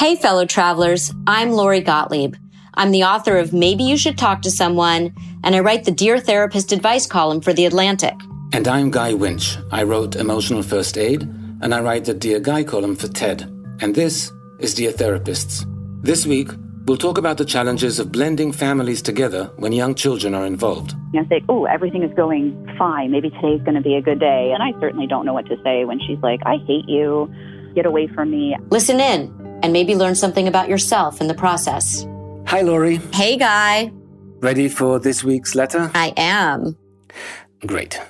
Hey, fellow travelers, I'm Lori Gottlieb. I'm the author of Maybe You Should Talk to Someone, and I write the Dear Therapist advice column for The Atlantic. And I'm Guy Winch. I wrote Emotional First Aid, and I write the Dear Guy column for TED. And this is Dear Therapists. This week, we'll talk about the challenges of blending families together when young children are involved. You know, say, oh, everything is going fine. Maybe today's going to be a good day. And I certainly don't know what to say when she's like, I hate you. Get away from me. Listen in and maybe learn something about yourself in the process. Hi, Lori. Hey, Guy. Ready for this week's letter? I am. Great.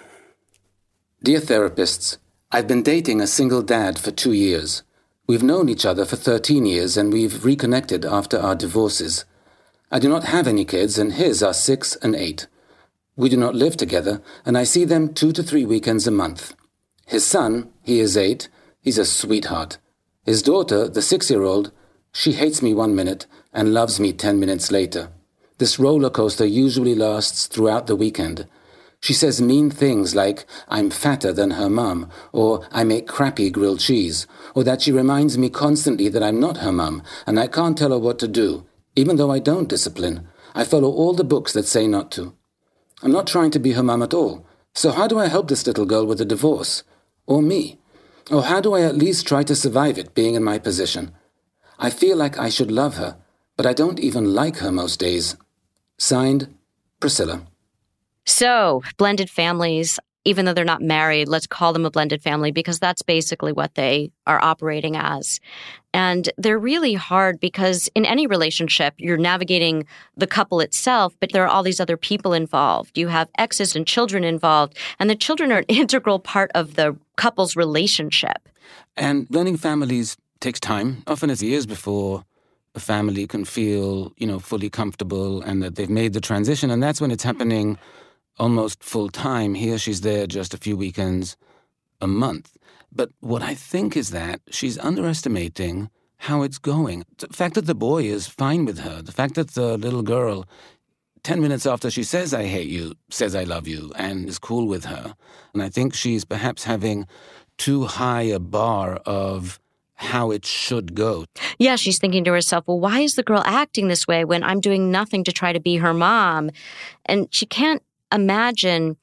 Dear therapists, I've been dating a single dad for two years. We've known each other for 13 years and we've reconnected after our divorces. I do not have any kids and his are six and eight. We do not live together and I see them two to three weekends a month. His son, he is eight, he's a sweetheart. His daughter, the six year old, she hates me one minute and loves me ten minutes later. This roller coaster usually lasts throughout the weekend. She says mean things like, I'm fatter than her mum, or I make crappy grilled cheese, or that she reminds me constantly that I'm not her mum and I can't tell her what to do, even though I don't discipline. I follow all the books that say not to. I'm not trying to be her mum at all. So how do I help this little girl with a divorce? Or me? Or how do I at least try to survive it being in my position? I feel like I should love her, but I don't even like her most days. Signed, Priscilla. So, blended families, even though they're not married, let's call them a blended family because that's basically what they are operating as. And they're really hard because in any relationship, you're navigating the couple itself, but there are all these other people involved. You have exes and children involved, and the children are an integral part of the couple's relationship. And blending families takes time. Often it's years before a family can feel, you know, fully comfortable and that they've made the transition. And that's when it's mm-hmm. happening almost full time. Here she's there just a few weekends a month. But what I think is that she's underestimating how it's going. The fact that the boy is fine with her, the fact that the little girl, 10 minutes after she says, I hate you, says, I love you, and is cool with her. And I think she's perhaps having too high a bar of how it should go. Yeah, she's thinking to herself, well, why is the girl acting this way when I'm doing nothing to try to be her mom? And she can't imagine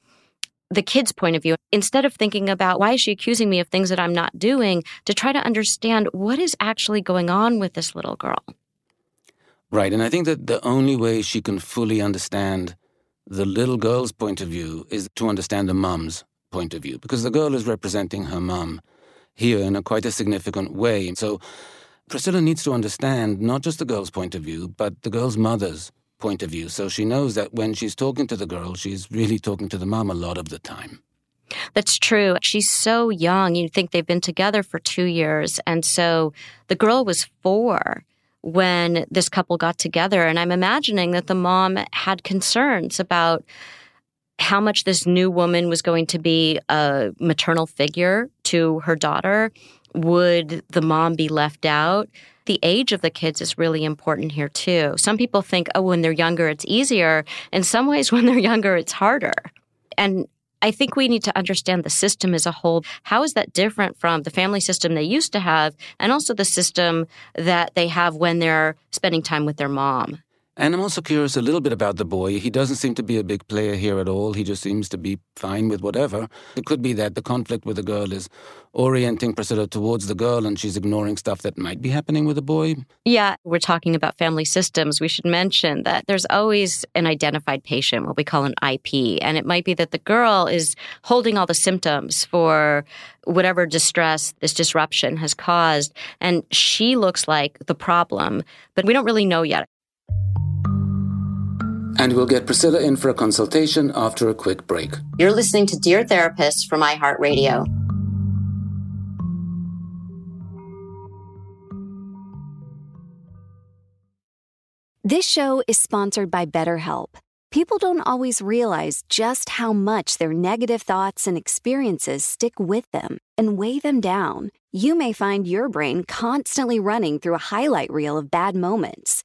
the kid's point of view instead of thinking about why is she accusing me of things that I'm not doing to try to understand what is actually going on with this little girl. Right. And I think that the only way she can fully understand the little girl's point of view is to understand the mum's point of view because the girl is representing her mum here in a quite a significant way. So Priscilla needs to understand not just the girl's point of view, but the girl's mother's point of view. So she knows that when she's talking to the girl, she's really talking to the mom a lot of the time. That's true. She's so young. You'd think they've been together for two years. And so the girl was four when this couple got together. And I'm imagining that the mom had concerns about how much this new woman was going to be a maternal figure to her daughter. Would the mom be left out? the age of the kids is really important here too. Some people think, oh, when they're younger, it's easier. In some ways, when they're younger, it's harder. And I think we need to understand the system as a whole. How is that different from the family system they used to have and also the system that they have when they're spending time with their mom? And I'm also curious a little bit about the boy. He doesn't seem to be a big player here at all. He just seems to be fine with whatever. It could be that the conflict with the girl is orienting Priscilla towards the girl and she's ignoring stuff that might be happening with the boy. Yeah, we're talking about family systems. We should mention that there's always an identified patient, what we call an IP. And it might be that the girl is holding all the symptoms for whatever distress this disruption has caused. And she looks like the problem, but we don't really know yet. And we'll get Priscilla in for a consultation after a quick break. You're listening to Dear Therapist from iHeartRadio. This show is sponsored by BetterHelp. People don't always realize just how much their negative thoughts and experiences stick with them and weigh them down. You may find your brain constantly running through a highlight reel of bad moments.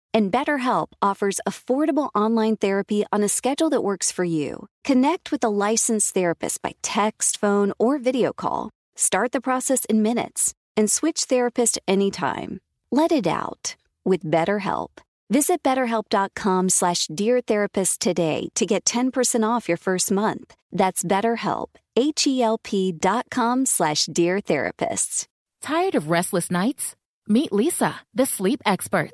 And BetterHelp offers affordable online therapy on a schedule that works for you. Connect with a licensed therapist by text, phone, or video call. Start the process in minutes and switch therapist anytime. Let it out with BetterHelp. Visit betterhelp.com slash deartherapist today to get 10% off your first month. That's betterhelp, H-E-L-P dot com slash deartherapists. Tired of restless nights? Meet Leesa, the sleep experts.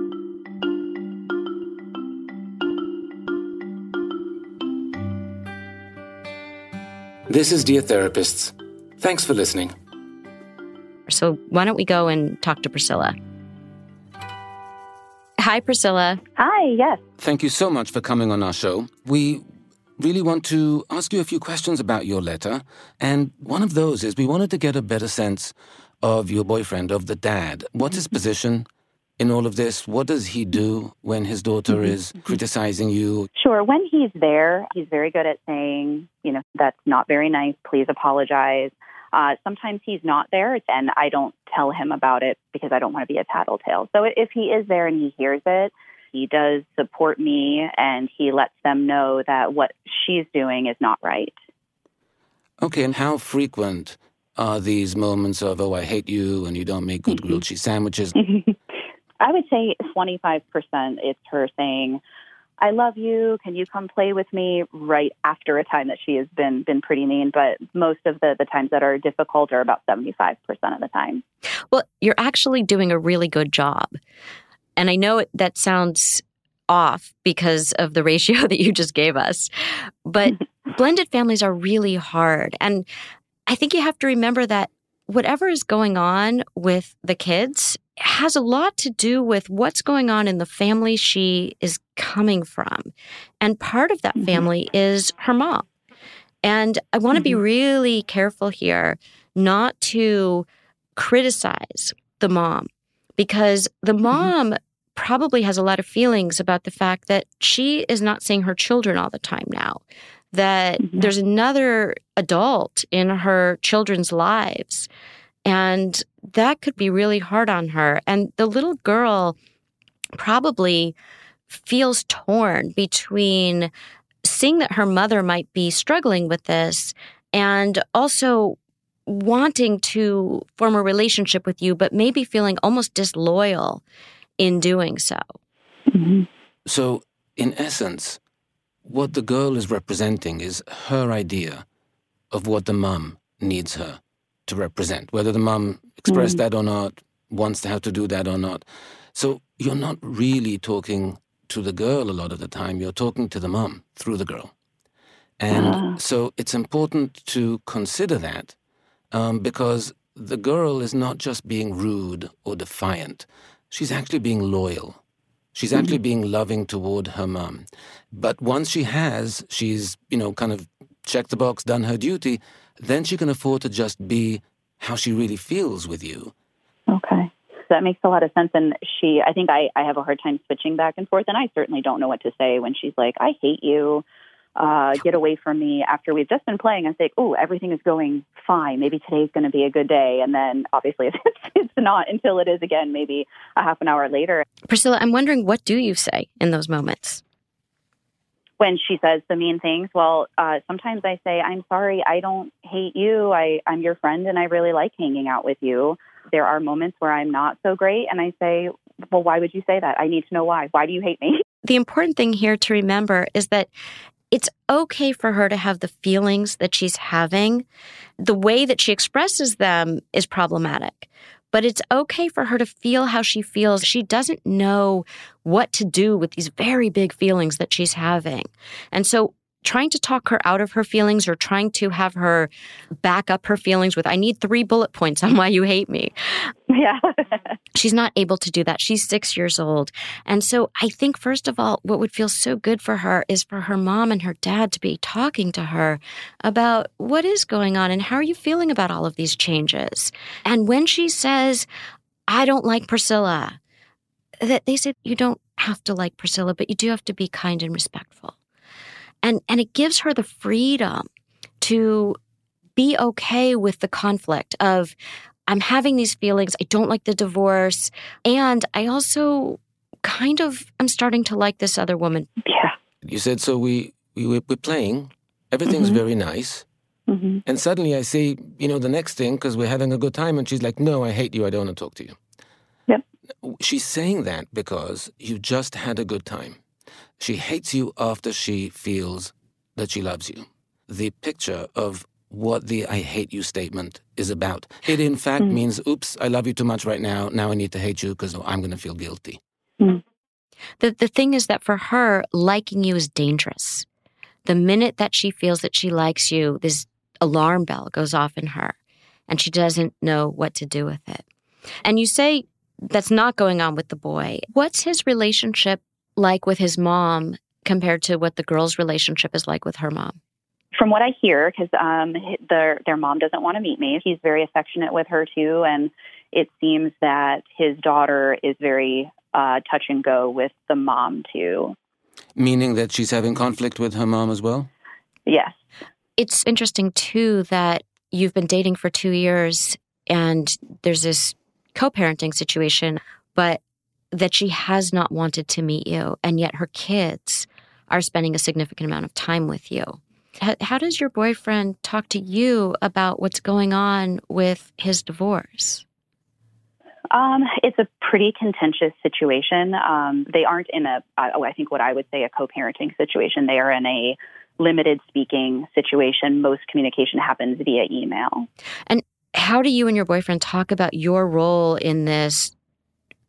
This is Dear Therapists. Thanks for listening. So why don't we go and talk to Priscilla? Hi, Priscilla. Hi, yes. Thank you so much for coming on our show. We really want to ask you a few questions about your letter. And one of those is we wanted to get a better sense of your boyfriend, of the dad. What's his mm-hmm. position in all of this? What does he do when his daughter is criticizing you? Sure. When he's there, he's very good at saying, you know, that's not very nice. Please apologize. Uh, sometimes he's not there, and I don't tell him about it because I don't want to be a tattletale. So if he is there and he hears it, he does support me and he lets them know that what she's doing is not right. Okay, and how frequent are these moments of, oh, I hate you and you don't make good grilled cheese sandwiches? I would say 25% it's her saying, I love you. Can you come play with me? Right after a time that she has been been pretty mean, but most of the the times that are difficult are about seventy five percent of the time. Well, you're actually doing a really good job, and I know that sounds off because of the ratio that you just gave us, but blended families are really hard, and I think you have to remember that whatever is going on with the kids has a lot to do with what's going on in the family she is coming from. And part of that mm-hmm. family is her mom. And I want to mm-hmm. be really careful here not to criticize the mom because the mm-hmm. mom mm-hmm. probably has a lot of feelings about the fact that she is not seeing her children all the time now. that mm-hmm. there's another adult in her children's lives. And that could be really hard on her. And the little girl probably feels torn between seeing that her mother might be struggling with this and also wanting to form a relationship with you, but maybe feeling almost disloyal in doing so. Mm-hmm. So, in essence, what the girl is representing is her idea of what the mum needs her to represent, whether the mum expressed mm-hmm. that or not, wants to have to do that or not. So, you're not really talking to the girl a lot of the time, you're talking to the mum through the girl. And uh. so it's important to consider that um, because the girl is not just being rude or defiant, she's actually being loyal. She's actually mm-hmm. being loving toward her mum. But once she has, she's, you know, kind of checked the box, done her duty, then she can afford to just be how she really feels with you. Okay. That makes a lot of sense. And she, I think I, I have a hard time switching back and forth. And I certainly don't know what to say when she's like, I hate you uh, get away from me after we've just been playing and say, oh, everything is going fine. Maybe today's going to be a good day. And then obviously it's, it's not until it is again, maybe a half an hour later. Priscilla, I'm wondering, what do you say in those moments? When she says the mean things, well, uh, sometimes I say, I'm sorry, I don't hate you. I, I'm your friend and I really like hanging out with you. There are moments where I'm not so great. And I say, well, why would you say that? I need to know why. Why do you hate me? The important thing here to remember is that it's okay for her to have the feelings that she's having. The way that she expresses them is problematic, but it's okay for her to feel how she feels. She doesn't know what to do with these very big feelings that she's having. And so trying to talk her out of her feelings or trying to have her back up her feelings with, I need three bullet points on why you hate me. Yeah. She's not able to do that. She's six years old. And so I think, first of all, what would feel so good for her is for her mom and her dad to be talking to her about what is going on and how are you feeling about all of these changes. And when she says, I don't like Priscilla, that they said, you don't have to like Priscilla, but you do have to be kind and respectful and and it gives her the freedom to be okay with the conflict of I'm having these feelings. I don't like the divorce. And I also kind of am starting to like this other woman. Yeah. You said, so we, we we're playing. Everything's mm-hmm. very nice. Mm-hmm. And suddenly I say, you know, the next thing, because we're having a good time. And she's like, no, I hate you. I don't want to talk to you. Yep. She's saying that because you just had a good time. She hates you after she feels that she loves you. The picture of what the I hate you statement is about. It in fact mm. means, oops, I love you too much right now. Now I need to hate you because I'm going to feel guilty. Mm. The, the thing is that for her, liking you is dangerous. The minute that she feels that she likes you, this alarm bell goes off in her and she doesn't know what to do with it. And you say that's not going on with the boy. What's his relationship like with his mom compared to what the girl's relationship is like with her mom? From what I hear, because um, their their mom doesn't want to meet me. He's very affectionate with her too, and it seems that his daughter is very uh, touch and go with the mom too. Meaning that she's having conflict with her mom as well. Yes. It's interesting too that you've been dating for two years, and there's this co-parenting situation, but that she has not wanted to meet you, and yet her kids are spending a significant amount of time with you. How, how does your boyfriend talk to you about what's going on with his divorce? Um, it's a pretty contentious situation. Um, they aren't in a, oh, I think what I would say a co-parenting situation. They are in a limited speaking situation. Most communication happens via email. And how do you and your boyfriend talk about your role in this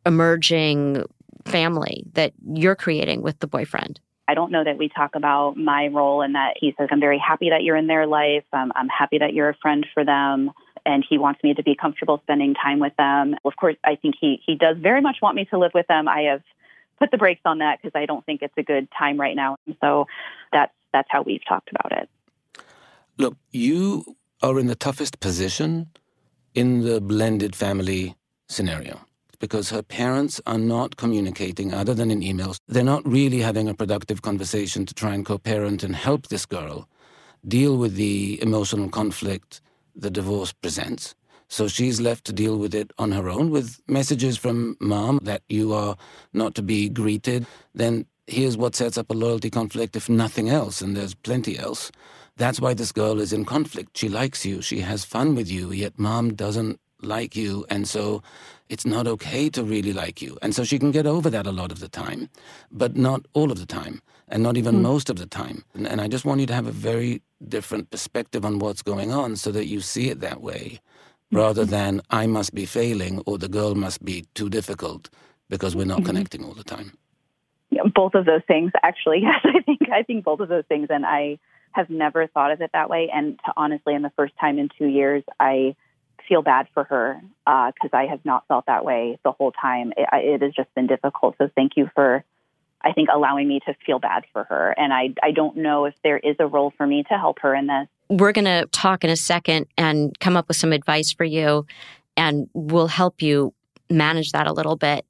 emerging family that you're creating with the boyfriend? I don't know that we talk about my role in that he says, I'm very happy that you're in their life. Um, I'm happy that you're a friend for them. And he wants me to be comfortable spending time with them. Of course, I think he, he does very much want me to live with them. I have put the brakes on that because I don't think it's a good time right now. And so that's, that's how we've talked about it. Look, you are in the toughest position in the blended family scenario because her parents are not communicating other than in emails. They're not really having a productive conversation to try and co parent and help this girl deal with the emotional conflict the divorce presents. So she's left to deal with it on her own with messages from mom that you are not to be greeted. Then here's what sets up a loyalty conflict, if nothing else, and there's plenty else. That's why this girl is in conflict. She likes you, she has fun with you, yet mom doesn't like you. And so it's not okay to really like you. And so she can get over that a lot of the time, but not all of the time, and not even mm. most of the time. And, and I just want you to have a very different perspective on what's going on so that you see it that way rather than I must be failing or the girl must be too difficult because we're not mm-hmm. connecting all the time. Yeah, both of those things, actually. Yes, I think I think both of those things, and I have never thought of it that way. And to honestly, in the first time in two years, I feel bad for her because uh, I have not felt that way the whole time. It, it has just been difficult. So thank you for I think allowing me to feel bad for her. And I, I don't know if there is a role for me to help her in this. We're going to talk in a second and come up with some advice for you, and we'll help you manage that a little bit.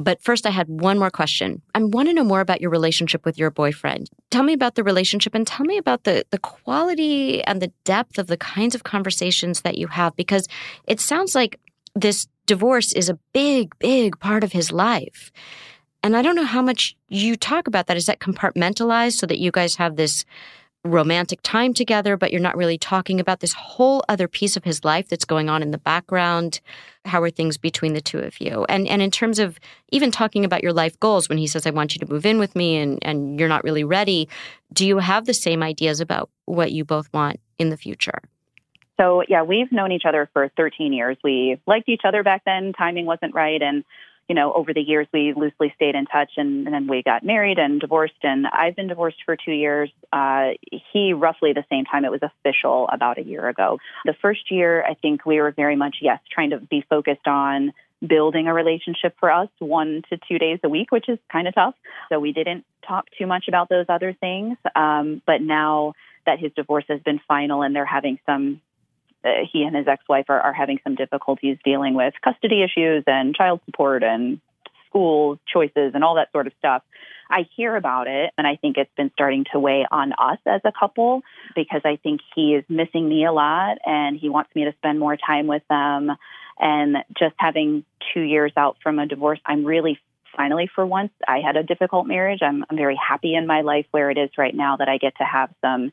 But first, I had one more question. I want to know more about your relationship with your boyfriend. Tell me about the relationship and tell me about the, the quality and the depth of the kinds of conversations that you have, because it sounds like this divorce is a big, big part of his life. And I don't know how much you talk about that. Is that compartmentalized so that you guys have this romantic time together, but you're not really talking about this whole other piece of his life that's going on in the background? How are things between the two of you? And and in terms of even talking about your life goals, when he says, I want you to move in with me and, and you're not really ready, do you have the same ideas about what you both want in the future? So, yeah, we've known each other for 13 years. We liked each other back then. Timing wasn't right. And you know, over the years, we loosely stayed in touch and, and then we got married and divorced. And I've been divorced for two years. Uh, he, roughly the same time, it was official about a year ago. The first year, I think we were very much, yes, trying to be focused on building a relationship for us one to two days a week, which is kind of tough. So we didn't talk too much about those other things. Um, but now that his divorce has been final and they're having some he and his ex-wife are, are having some difficulties dealing with custody issues and child support and school choices and all that sort of stuff. I hear about it and I think it's been starting to weigh on us as a couple because I think he is missing me a lot and he wants me to spend more time with them. And just having two years out from a divorce, I'm really finally for once I had a difficult marriage. I'm, I'm very happy in my life where it is right now that I get to have some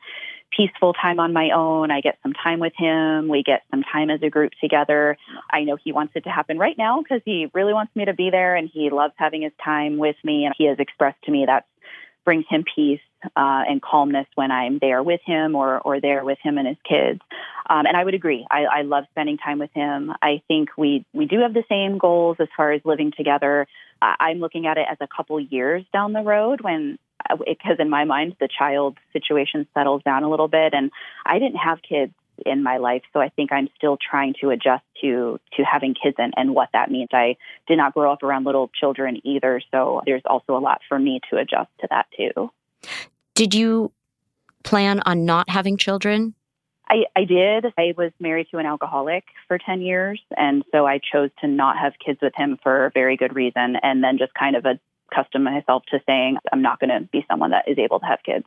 peaceful time on my own. I get some time with him. We get some time as a group together. I know he wants it to happen right now because he really wants me to be there and he loves having his time with me. And he has expressed to me that brings him peace uh, and calmness when I'm there with him or, or there with him and his kids. Um, and I would agree. I, I love spending time with him. I think we, we do have the same goals as far as living together. I'm looking at it as a couple years down the road when Uh, because in my mind the child situation settles down a little bit and i didn't have kids in my life so i think i'm still trying to adjust to to having kids and, and what that means i did not grow up around little children either so there's also a lot for me to adjust to that too did you plan on not having children I, I did. I was married to an alcoholic for 10 years. And so I chose to not have kids with him for a very good reason. And then just kind of a accustom myself to saying I'm not going to be someone that is able to have kids.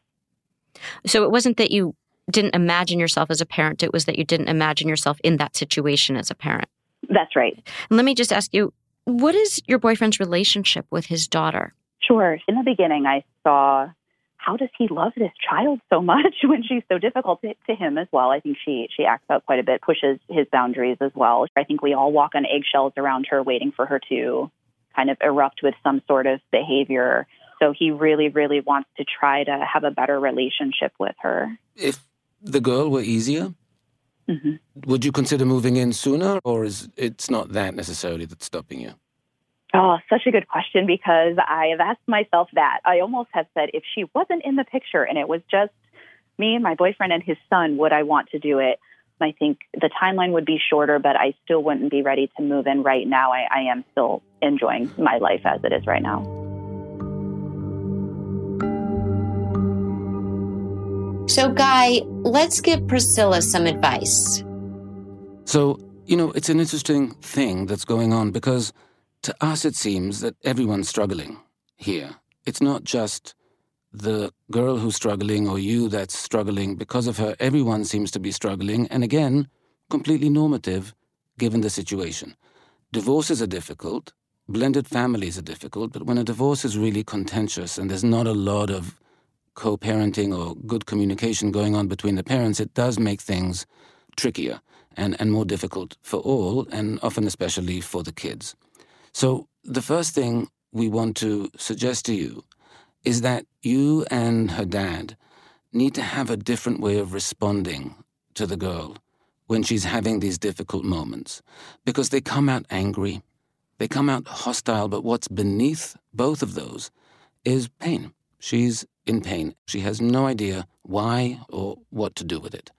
So it wasn't that you didn't imagine yourself as a parent, it was that you didn't imagine yourself in that situation as a parent. That's right. And let me just ask you what is your boyfriend's relationship with his daughter? Sure. In the beginning, I saw how does he love this child so much when she's so difficult to, to, him as well. I think she she acts out quite a bit, pushes his boundaries as well. I think we all walk on eggshells around her, waiting for her to kind of erupt with some sort of behavior. So he really, really wants to try to have a better relationship with her. If the girl were easier, mm-hmm. would you consider moving in sooner, or is it's not that necessarily that's stopping you? Oh, such a good question because I have asked myself that. I almost have said if she wasn't in the picture and it was just me and my boyfriend and his son, would I want to do it? I think the timeline would be shorter, but I still wouldn't be ready to move in right now. I, I am still enjoying my life as it is right now. So, Guy, let's give Priscilla some advice. So, you know, it's an interesting thing that's going on because to us it seems that everyone's struggling here. It's not just the girl who's struggling or you that's struggling because of her. Everyone seems to be struggling. And again, completely normative given the situation. Divorces are difficult. Blended families are difficult. But when a divorce is really contentious and there's not a lot of co parenting or good communication going on between the parents, it does make things trickier and, and more difficult for all, and often especially for the kids. So, the first thing we want to suggest to you is that you and her dad need to have a different way of responding to the girl when she's having these difficult moments because they come out angry, they come out hostile, but what's beneath both of those is pain. She's in pain. She has no idea why or what to do with it.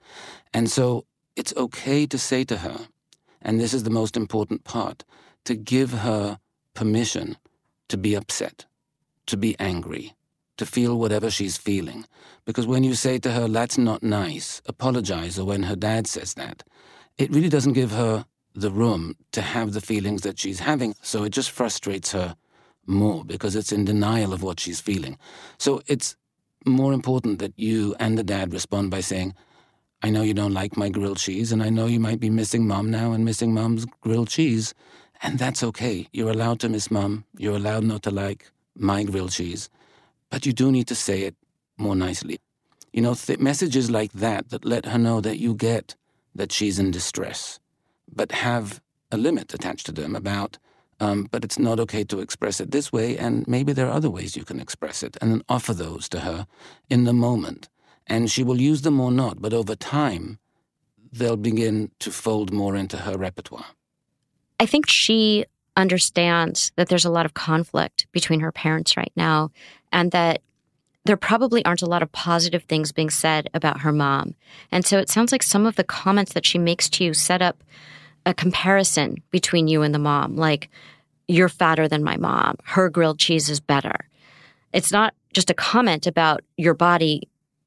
And so it's okay to say to her, and this is the most important part, to give her permission to be upset, to be angry, to feel whatever she's feeling. Because when you say to her, that's not nice, apologize, or when her dad says that, it really doesn't give her the room to have the feelings that she's having. So it just frustrates her more because it's in denial of what she's feeling. So it's more important that you and the dad respond by saying, I know you don't like my grilled cheese, and I know you might be missing mom now and missing mom's grilled cheese, and that's okay. You're allowed to miss mom. You're allowed not to like my grilled cheese. But you do need to say it more nicely. You know, th- messages like that that let her know that you get that she's in distress, but have a limit attached to them about, um, but it's not okay to express it this way, and maybe there are other ways you can express it, and then offer those to her in the moment. And she will use them or not, but over time, they'll begin to fold more into her repertoire. I think she understands that there's a lot of conflict between her parents right now and that there probably aren't a lot of positive things being said about her mom. And so it sounds like some of the comments that she makes to you set up a comparison between you and the mom, like, you're fatter than my mom, her grilled cheese is better. It's not just a comment about your body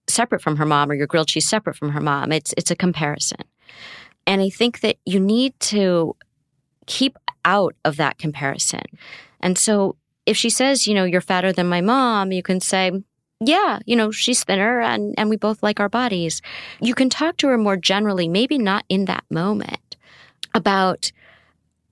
separate from her mom or your grilled cheese separate from her mom. It's it's a comparison. And I think that you need to keep out of that comparison. And so if she says, you know, you're fatter than my mom, you can say, yeah, you know, she's thinner and, and we both like our bodies. You can talk to her more generally, maybe not in that moment, about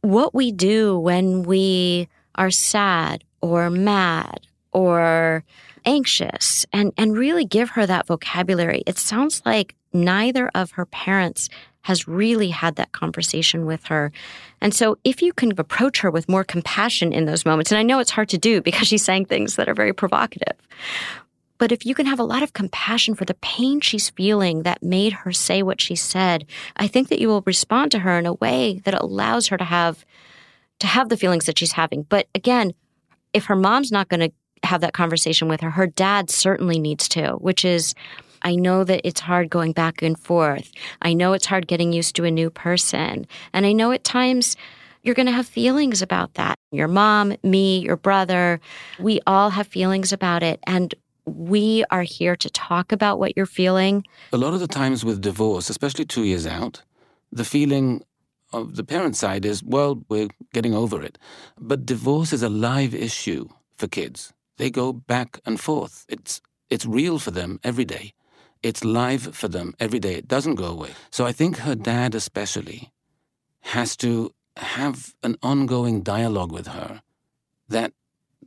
what we do when we are sad or mad or anxious and, and really give her that vocabulary. It sounds like neither of her parents has really had that conversation with her. And so if you can approach her with more compassion in those moments, and I know it's hard to do because she's saying things that are very provocative, but if you can have a lot of compassion for the pain she's feeling that made her say what she said, I think that you will respond to her in a way that allows her to have to have the feelings that she's having. But again, if her mom's not going to have that conversation with her, her dad certainly needs to, which is I know that it's hard going back and forth. I know it's hard getting used to a new person. And I know at times you're going to have feelings about that. Your mom, me, your brother, we all have feelings about it. And we are here to talk about what you're feeling. A lot of the times with divorce, especially two years out, the feeling of the parent side is, well, we're getting over it. But divorce is a live issue for kids. They go back and forth. It's it's real for them every day. It's live for them every day. It doesn't go away. So I think her dad especially has to have an ongoing dialogue with her that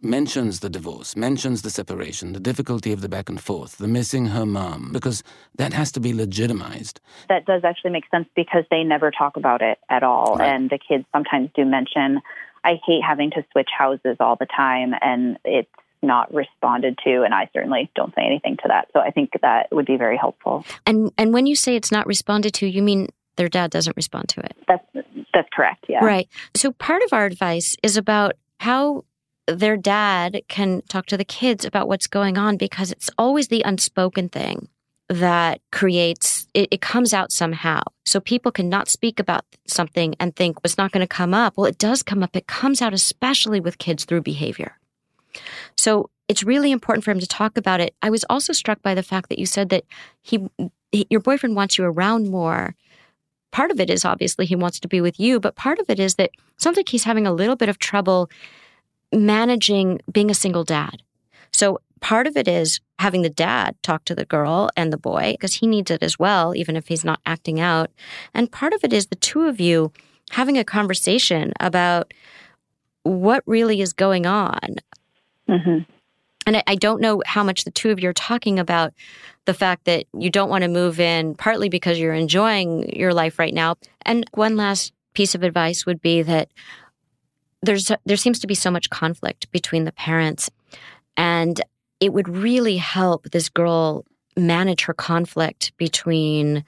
mentions the divorce, mentions the separation, the difficulty of the back and forth, the missing her mom, because that has to be legitimized. That does actually make sense because they never talk about it at all. Right. And the kids sometimes do mention, I hate having to switch houses all the time, and it's not responded to and I certainly don't say anything to that. So I think that would be very helpful. And and when you say it's not responded to, you mean their dad doesn't respond to it. That's that's correct, yeah. Right. So part of our advice is about how their dad can talk to the kids about what's going on because it's always the unspoken thing that creates it, it, comes out somehow. So people cannot speak about something and think it's not going to come up. Well it does come up. It comes out especially with kids through behavior. So it's really important for him to talk about it. I was also struck by the fact that you said that he, he your boyfriend wants you around more. Part of it is obviously he wants to be with you but part of it is that sounds like he's having a little bit of trouble managing being a single dad. So part of it is having the dad talk to the girl and the boy because he needs it as well, even if he's not acting out. And part of it is the two of you having a conversation about what really is going on. Mm-hmm. And I, I don't know how much the two of you are talking about the fact that you don't want to move in, partly because you're enjoying your life right now. And one last piece of advice would be that there's there seems to be so much conflict between the parents, and it would really help this girl manage her conflict between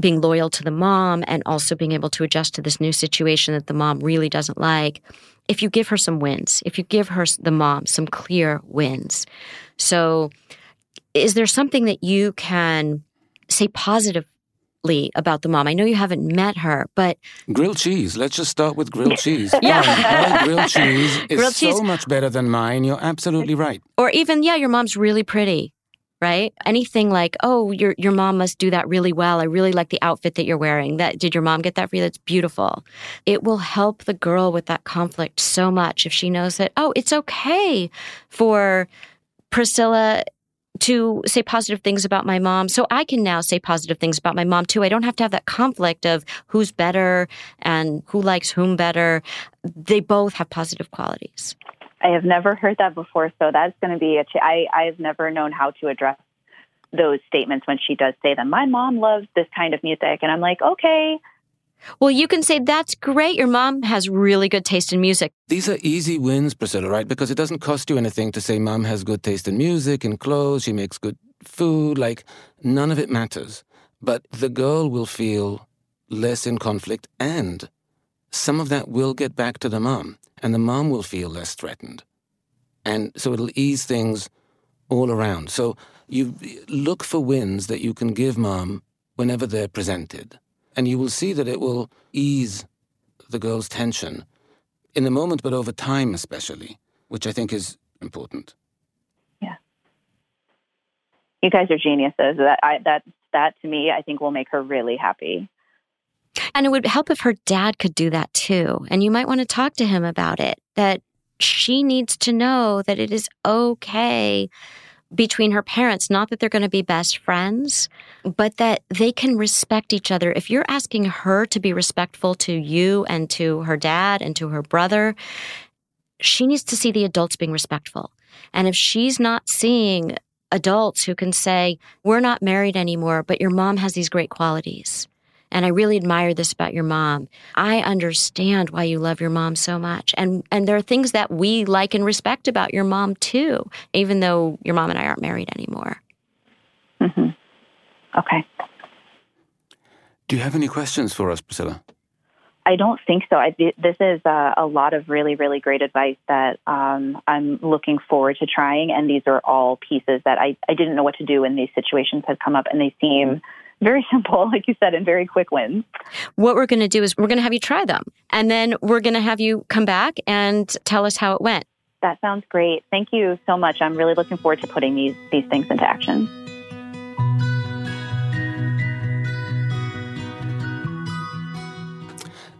being loyal to the mom and also being able to adjust to this new situation that the mom really doesn't like. If you give her some wins if you give her the mom some clear wins. So is there something that you can say positive about the mom. I know you haven't met her, but grilled cheese. Let's just start with grilled cheese. yeah, um, grilled cheese is grilled so cheese. much better than mine. You're absolutely right. Or even, yeah, your mom's really pretty, right? Anything like, oh, your your mom must do that really well. I really like the outfit that you're wearing. That did your mom get that for you? That's beautiful. It will help the girl with that conflict so much if she knows that. Oh, it's okay for Priscilla to say positive things about my mom. So I can now say positive things about my mom too. I don't have to have that conflict of who's better and who likes whom better. They both have positive qualities. I have never heard that before, so that's going to be a. Ch- I I've never known how to address those statements when she does say them. My mom loves this kind of music, and I'm like, okay, well, you can say, that's great. Your mom has really good taste in music. These are easy wins, Priscilla, right? Because it doesn't cost you anything to say mom has good taste in music and clothes, she makes good food. Like, none of it matters. But the girl will feel less in conflict, and some of that will get back to the mom, and the mom will feel less threatened. And so it'll ease things all around. So you look for wins that you can give mom whenever they're presented and you will see that it will ease the girl's tension in the moment, but over time, especially, which I think is important. Yeah, you guys are geniuses. That I, that that to me, I think will make her really happy. And it would help if her dad could do that too. And you might want to talk to him about it. That she needs to know that it is okay between her parents, not that they're going to be best friends, but that they can respect each other. If you're asking her to be respectful to you and to her dad and to her brother, she needs to see the adults being respectful. And if she's not seeing adults who can say, We're not married anymore, but your mom has these great qualities. And I really admire this about your mom. I understand why you love your mom so much. And and there are things that we like and respect about your mom too, even though your mom and I aren't married anymore. Mm-hmm. Okay. Do you have any questions for us, Priscilla? I don't think so. I, this is uh, a lot of really, really great advice that um, I'm looking forward to trying. And these are all pieces that I, I didn't know what to do when these situations had come up, and they seem very simple, like you said, and very quick wins. What we're going to do is we're going to have you try them, and then we're going to have you come back and tell us how it went. That sounds great. Thank you so much. I'm really looking forward to putting these these things into action.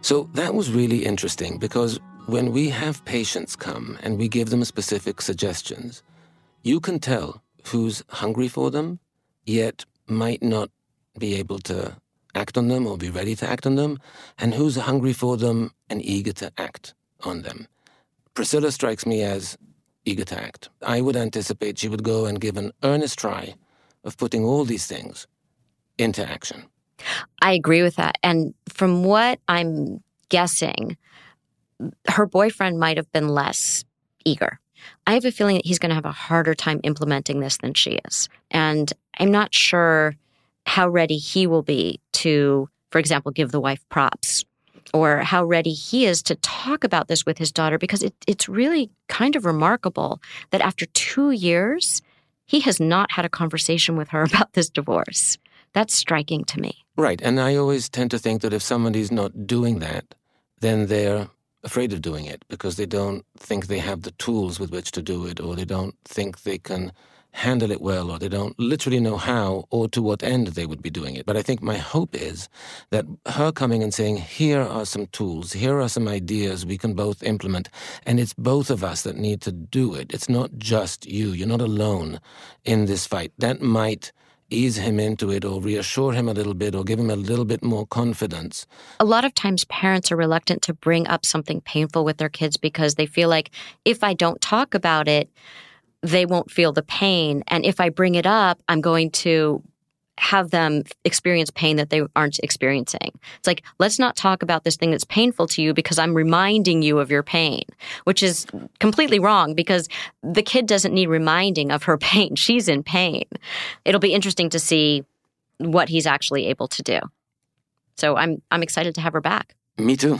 So that was really interesting because when we have patients come and we give them specific suggestions, you can tell who's hungry for them, yet might not be able to act on them or be ready to act on them, and who's hungry for them and eager to act on them. Priscilla strikes me as eager to act. I would anticipate she would go and give an earnest try of putting all these things into action. I agree with that. And from what I'm guessing, her boyfriend might have been less eager. I have a feeling that he's going to have a harder time implementing this than she is. And I'm not sure how ready he will be to, for example, give the wife props or how ready he is to talk about this with his daughter because it, it's really kind of remarkable that after two years, he has not had a conversation with her about this divorce. That's striking to me. Right. And I always tend to think that if somebody's not doing that, then they're afraid of doing it because they don't think they have the tools with which to do it or they don't think they can handle it well or they don't literally know how or to what end they would be doing it. But I think my hope is that her coming and saying, here are some tools, here are some ideas we can both implement, and it's both of us that need to do it. It's not just you. You're not alone in this fight. That might ease him into it or reassure him a little bit or give him a little bit more confidence. A lot of times parents are reluctant to bring up something painful with their kids because they feel like if I don't talk about it, they won't feel the pain. And if I bring it up, I'm going to have them experience pain that they aren't experiencing. It's like, let's not talk about this thing that's painful to you because I'm reminding you of your pain, which is completely wrong because the kid doesn't need reminding of her pain. She's in pain. It'll be interesting to see what he's actually able to do. So I'm I'm excited to have her back. Me too.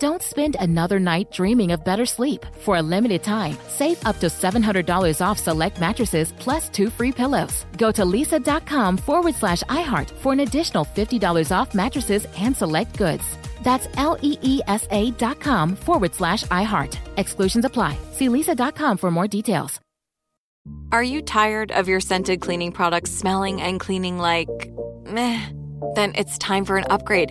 Don't spend another night dreaming of better sleep. For a limited time, save up to $700 off select mattresses plus two free pillows. Go to leesa.com forward slash iHeart for an additional $50 off mattresses and select goods. That's L E E S A dot com forward slash iHeart. Exclusions apply. See leesa.com for more details. Are you tired of your scented cleaning products smelling and cleaning like meh? Then it's time for an upgrade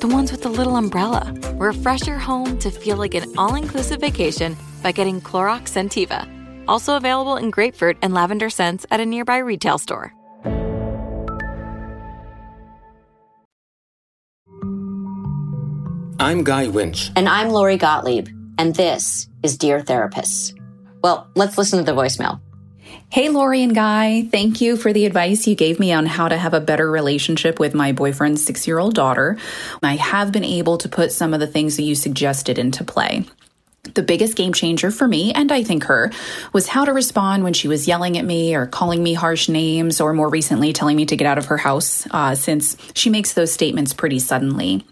The ones with the little umbrella. Refresh your home to feel like an all inclusive vacation by getting Clorox Scentiva. Also available in grapefruit and lavender scents at a nearby retail store. I'm Guy Winch. And I'm Lori Gottlieb, and this is Dear Therapists. Well, let's listen to the voicemail. Hey, Lori and Guy, thank you for the advice you gave me on how to have a better relationship with my boyfriend's six year old daughter. I have been able to put some of the things that you suggested into play. The biggest game changer for me, and I think her, was how to respond when she was yelling at me or calling me harsh names, or more recently, telling me to get out of her house, uh, since she makes those statements pretty suddenly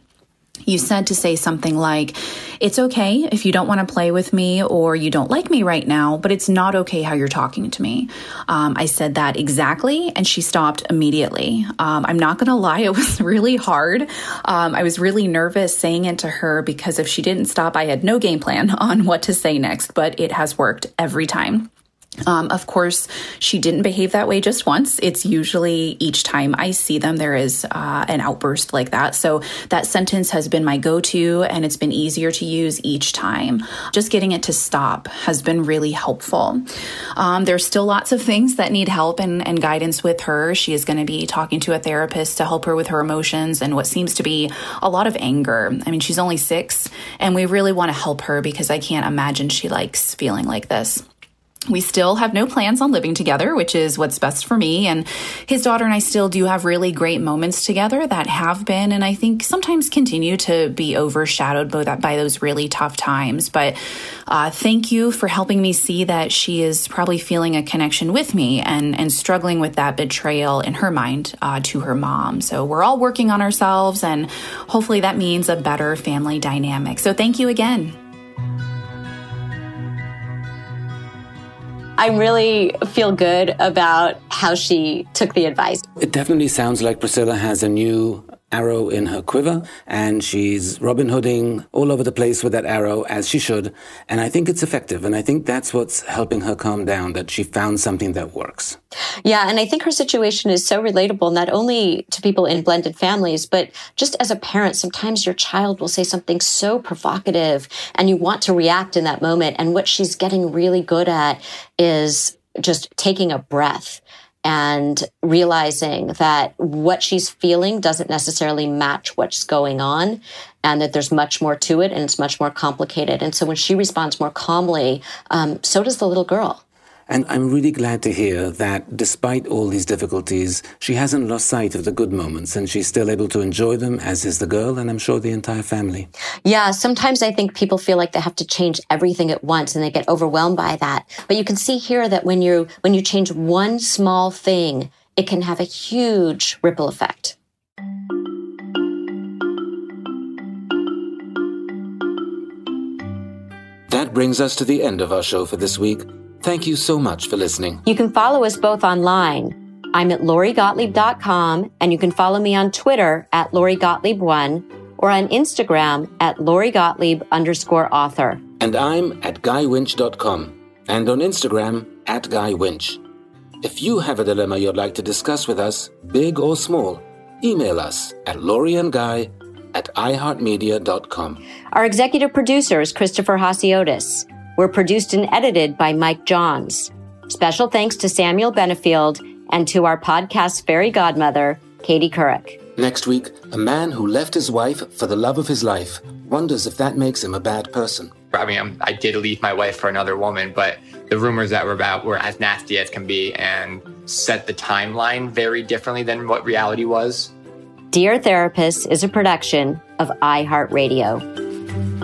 you said to say something like, It's okay if you don't want to play with me or you don't like me right now, but it's not okay how you're talking to me. Um, I said that exactly, and she stopped immediately. Um, I'm not going to lie, it was really hard. Um, I was really nervous saying it to her because if she didn't stop, I had no game plan on what to say next, but it has worked every time. Um, of course, she didn't behave that way just once. It's usually each time I see them, there is uh, an outburst like that. So that sentence has been my go to, and it's been easier to use each time. Just getting it to stop has been really helpful. Um, there's still lots of things that need help and, and guidance with her. She is going to be talking to a therapist to help her with her emotions and what seems to be a lot of anger. I mean, she's only six, and we really want to help her because I can't imagine she likes feeling like this. We still have no plans on living together, which is what's best for me. And his daughter and I still do have really great moments together that have been, and I think sometimes continue to be overshadowed by, those really tough times. But uh, thank you for helping me see that she is probably feeling a connection with me and, and struggling with that betrayal in her mind uh, to her mom. So we're all working on ourselves, and hopefully that means a better family dynamic. So thank you again. I really feel good about how she took the advice. It definitely sounds like Priscilla has a new arrow in her quiver, and she's Robin Hooding all over the place with that arrow, as she should. And I think it's effective. And I think that's what's helping her calm down, that she found something that works. Yeah, and I think her situation is so relatable, not only to people in blended families, but just as a parent, sometimes your child will say something so provocative and you want to react in that moment. And what she's getting really good at is just taking a breath and realizing that what she's feeling doesn't necessarily match what's going on and that there's much more to it and it's much more complicated. And so when she responds more calmly, um, so does the little girl. And I'm really glad to hear that despite all these difficulties, she hasn't lost sight of the good moments and she's still able to enjoy them, as is the girl, and I'm sure the entire family. Yeah, sometimes I think people feel like they have to change everything at once and they get overwhelmed by that. But you can see here that when you when you change one small thing, it can have a huge ripple effect. That brings us to the end of our show for this week. Thank you so much for listening. You can follow us both online. I'm at lorigottlieb.com, and you can follow me on Twitter at lorigottlieb1 or on Instagram at lorigottlieb underscore author. And I'm at guywinch.com and on Instagram at guywinch. If you have a dilemma you'd like to discuss with us, big or small, email us at loriandguy at iheartmedia.com. Our executive producer is Christopher Hasiotis. We're produced and edited by Mike Johns. Special thanks to Samuel Benefield and to our podcast fairy godmother, Katie Couric. Next week, a man who left his wife for the love of his life wonders if that makes him a bad person. I mean, I'm, i did leave my wife for another woman, but the rumors that were about were as nasty as can be and set the timeline very differently than what reality was. Dear Therapist is a production of iHeartRadio.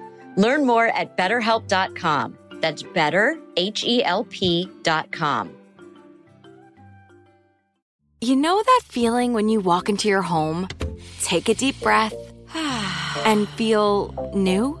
Learn more at betterhelp.com. That's better, H E L P.com. You know that feeling when you walk into your home, take a deep breath, and feel new?